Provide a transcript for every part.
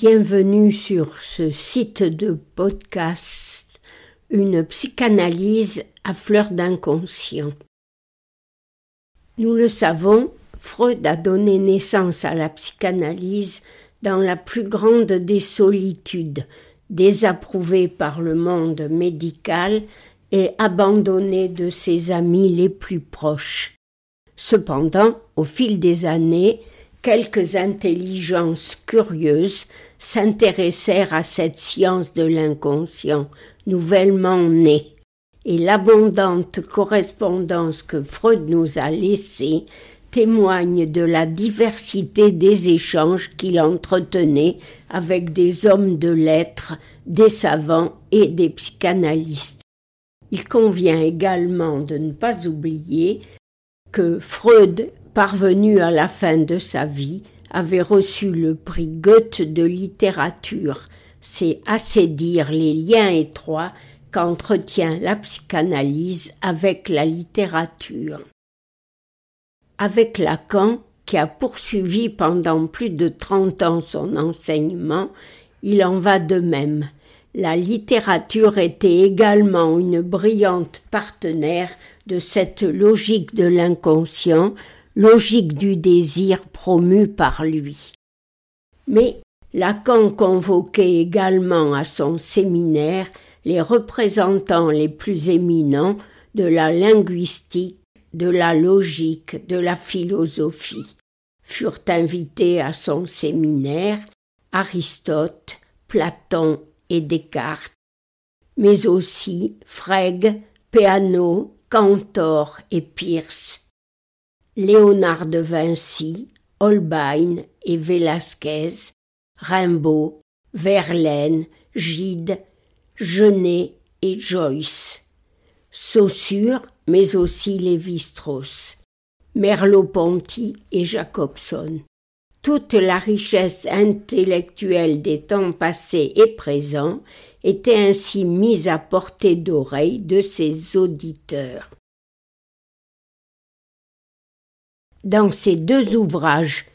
Bienvenue sur ce site de podcast Une psychanalyse à fleur d'inconscient. Nous le savons, Freud a donné naissance à la psychanalyse dans la plus grande des solitudes, désapprouvé par le monde médical et abandonné de ses amis les plus proches. Cependant, au fil des années, quelques intelligences curieuses s'intéressèrent à cette science de l'inconscient nouvellement née, et l'abondante correspondance que Freud nous a laissée témoigne de la diversité des échanges qu'il entretenait avec des hommes de lettres, des savants et des psychanalystes. Il convient également de ne pas oublier que Freud parvenu à la fin de sa vie, avait reçu le prix Goethe de littérature. C'est assez dire les liens étroits qu'entretient la psychanalyse avec la littérature. Avec Lacan, qui a poursuivi pendant plus de trente ans son enseignement, il en va de même. La littérature était également une brillante partenaire de cette logique de l'inconscient logique du désir promu par lui. Mais Lacan convoquait également à son séminaire les représentants les plus éminents de la linguistique, de la logique, de la philosophie. Furent invités à son séminaire Aristote, Platon et Descartes, mais aussi Frege, Peano, Cantor et Peirce, Léonard de Vinci, Holbein et Velasquez, Rimbaud, Verlaine, Gide, Genet et Joyce. Saussure, mais aussi Lévi-Strauss, Merleau-Ponty et Jacobson. Toute la richesse intellectuelle des temps passés et présents était ainsi mise à portée d'oreille de ses auditeurs. Dans ces deux ouvrages,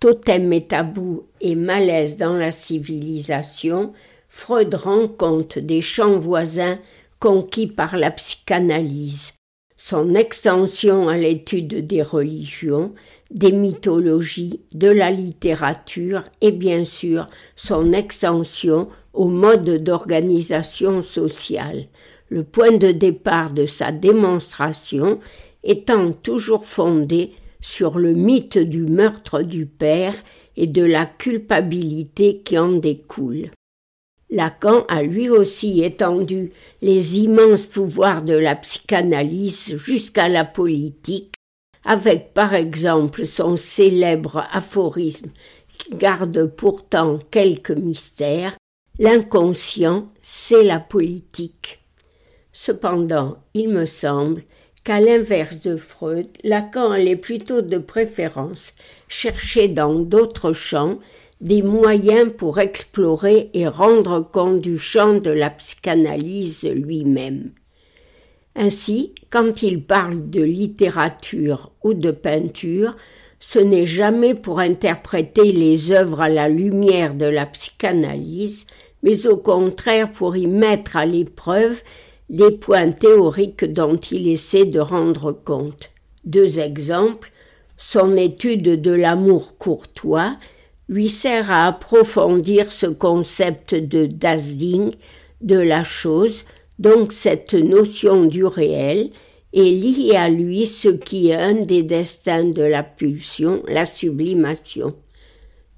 Totem et tabou et malaise dans la civilisation, Freud rend compte des champs voisins conquis par la psychanalyse, son extension à l'étude des religions, des mythologies, de la littérature et bien sûr son extension au mode d'organisation sociale, le point de départ de sa démonstration étant toujours fondé sur le mythe du meurtre du père et de la culpabilité qui en découle. Lacan a lui aussi étendu les immenses pouvoirs de la psychanalyse jusqu'à la politique, avec par exemple son célèbre aphorisme qui garde pourtant quelques mystères L'inconscient, c'est la politique. Cependant, il me semble qu'à l'inverse de Freud, Lacan allait plutôt de préférence chercher dans d'autres champs des moyens pour explorer et rendre compte du champ de la psychanalyse lui-même. Ainsi, quand il parle de littérature ou de peinture, ce n'est jamais pour interpréter les œuvres à la lumière de la psychanalyse, mais au contraire pour y mettre à l'épreuve les points théoriques dont il essaie de rendre compte. Deux exemples. Son étude de l'amour courtois lui sert à approfondir ce concept de Dasding, de la chose, donc cette notion du réel, et lie à lui ce qui est un des destins de la pulsion, la sublimation.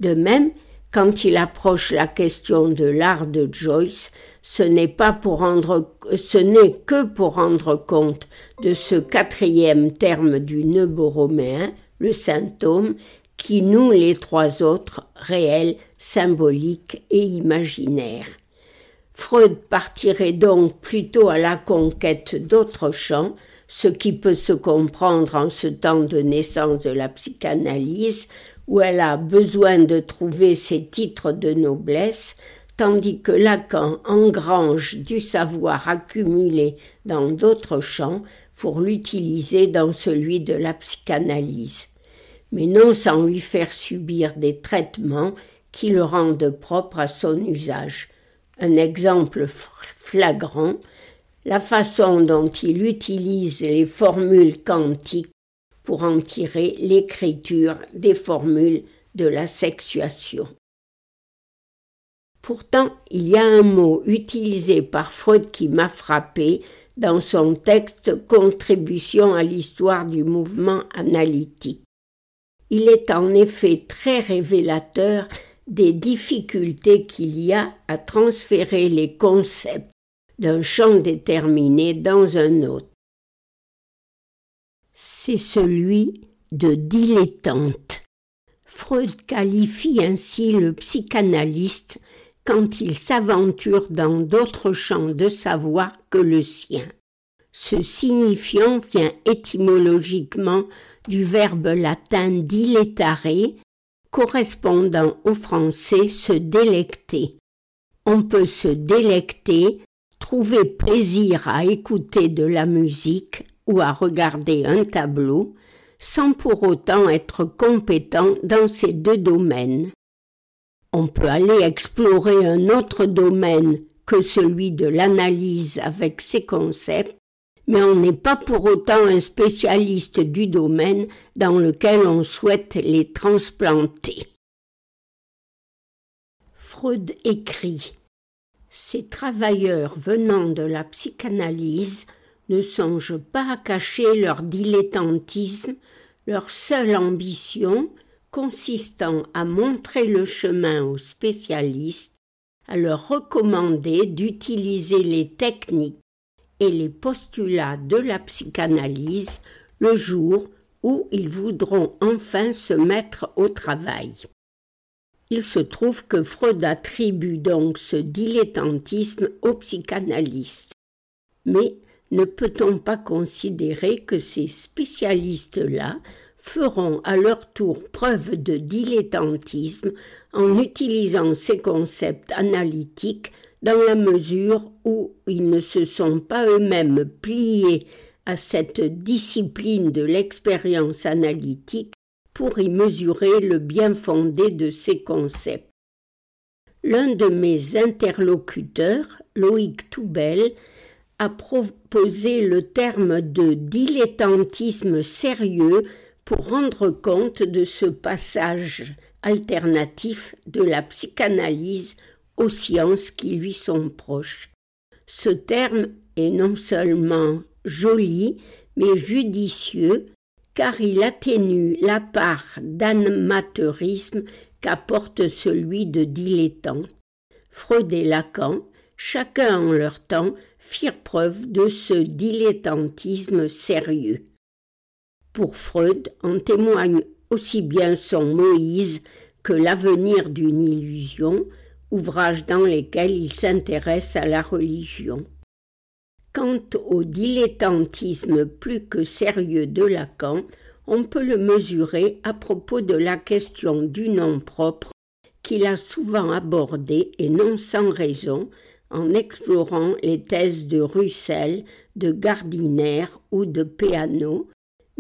De même, quand il approche la question de l'art de Joyce, ce n'est pas pour rendre, ce n'est que pour rendre compte de ce quatrième terme du nœud borroméen, le symptôme, qui noue les trois autres, réels, symboliques et imaginaires. Freud partirait donc plutôt à la conquête d'autres champs, ce qui peut se comprendre en ce temps de naissance de la psychanalyse, où elle a besoin de trouver ses titres de noblesse, tandis que Lacan engrange du savoir accumulé dans d'autres champs pour l'utiliser dans celui de la psychanalyse, mais non sans lui faire subir des traitements qui le rendent propre à son usage. Un exemple flagrant, la façon dont il utilise les formules quantiques pour en tirer l'écriture des formules de la sexuation. Pourtant, il y a un mot utilisé par Freud qui m'a frappé dans son texte Contribution à l'histoire du mouvement analytique. Il est en effet très révélateur des difficultés qu'il y a à transférer les concepts d'un champ déterminé dans un autre. C'est celui de dilettante. Freud qualifie ainsi le psychanalyste quand il s'aventure dans d'autres champs de savoir que le sien. Ce signifiant vient étymologiquement du verbe latin dilettare, correspondant au français se délecter. On peut se délecter, trouver plaisir à écouter de la musique ou à regarder un tableau, sans pour autant être compétent dans ces deux domaines. On peut aller explorer un autre domaine que celui de l'analyse avec ses concepts, mais on n'est pas pour autant un spécialiste du domaine dans lequel on souhaite les transplanter. Freud écrit Ces travailleurs venant de la psychanalyse ne songent pas à cacher leur dilettantisme, leur seule ambition, consistant à montrer le chemin aux spécialistes, à leur recommander d'utiliser les techniques et les postulats de la psychanalyse le jour où ils voudront enfin se mettre au travail. Il se trouve que Freud attribue donc ce dilettantisme aux psychanalystes. Mais ne peut-on pas considérer que ces spécialistes-là feront à leur tour preuve de dilettantisme en utilisant ces concepts analytiques dans la mesure où ils ne se sont pas eux-mêmes pliés à cette discipline de l'expérience analytique pour y mesurer le bien fondé de ces concepts. L'un de mes interlocuteurs, Loïc Toubel, a proposé le terme de dilettantisme sérieux pour rendre compte de ce passage alternatif de la psychanalyse aux sciences qui lui sont proches. Ce terme est non seulement joli, mais judicieux, car il atténue la part d'amateurisme qu'apporte celui de dilettant. Freud et Lacan, chacun en leur temps, firent preuve de ce dilettantisme sérieux. Pour Freud en témoigne aussi bien son Moïse que l'avenir d'une illusion, ouvrages dans lesquels il s'intéresse à la religion. Quant au dilettantisme plus que sérieux de Lacan, on peut le mesurer à propos de la question du nom propre qu'il a souvent abordé et non sans raison en explorant les thèses de Russell, de Gardiner ou de Peano,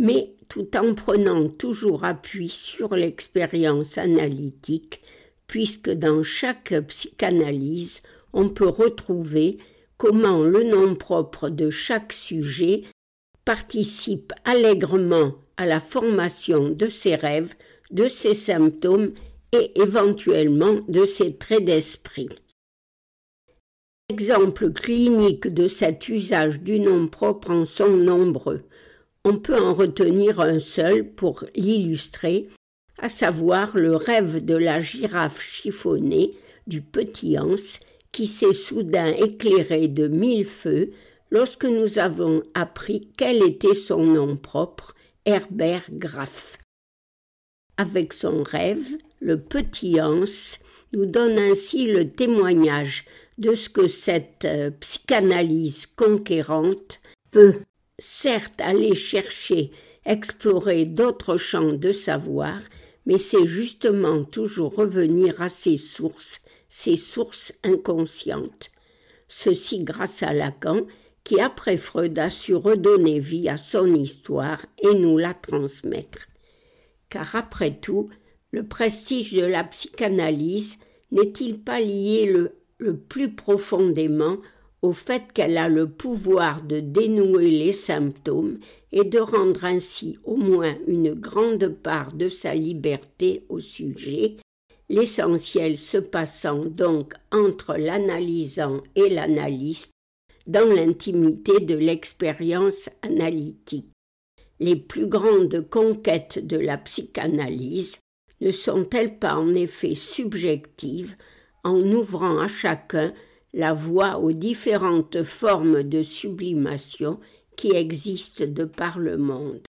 mais tout en prenant toujours appui sur l'expérience analytique puisque dans chaque psychanalyse on peut retrouver comment le nom propre de chaque sujet participe allègrement à la formation de ses rêves, de ses symptômes et éventuellement de ses traits d'esprit. Exemples cliniques de cet usage du nom propre en sont nombreux. On peut en retenir un seul pour l'illustrer à savoir le rêve de la girafe chiffonnée du petit Hans qui s'est soudain éclairé de mille feux lorsque nous avons appris quel était son nom propre, Herbert Graff. Avec son rêve, le petit Hans nous donne ainsi le témoignage de ce que cette euh, psychanalyse conquérante peut certes aller chercher, explorer d'autres champs de savoir, mais c'est justement toujours revenir à ses sources, ses sources inconscientes. Ceci grâce à Lacan, qui après Freud a su redonner vie à son histoire et nous la transmettre. Car après tout, Le prestige de la psychanalyse n'est-il pas lié le, le plus profondément au fait qu'elle a le pouvoir de dénouer les symptômes et de rendre ainsi au moins une grande part de sa liberté au sujet, l'essentiel se passant donc entre l'analysant et l'analyste dans l'intimité de l'expérience analytique. Les plus grandes conquêtes de la psychanalyse ne sont-elles pas en effet subjectives en ouvrant à chacun la voie aux différentes formes de sublimation qui existent de par le monde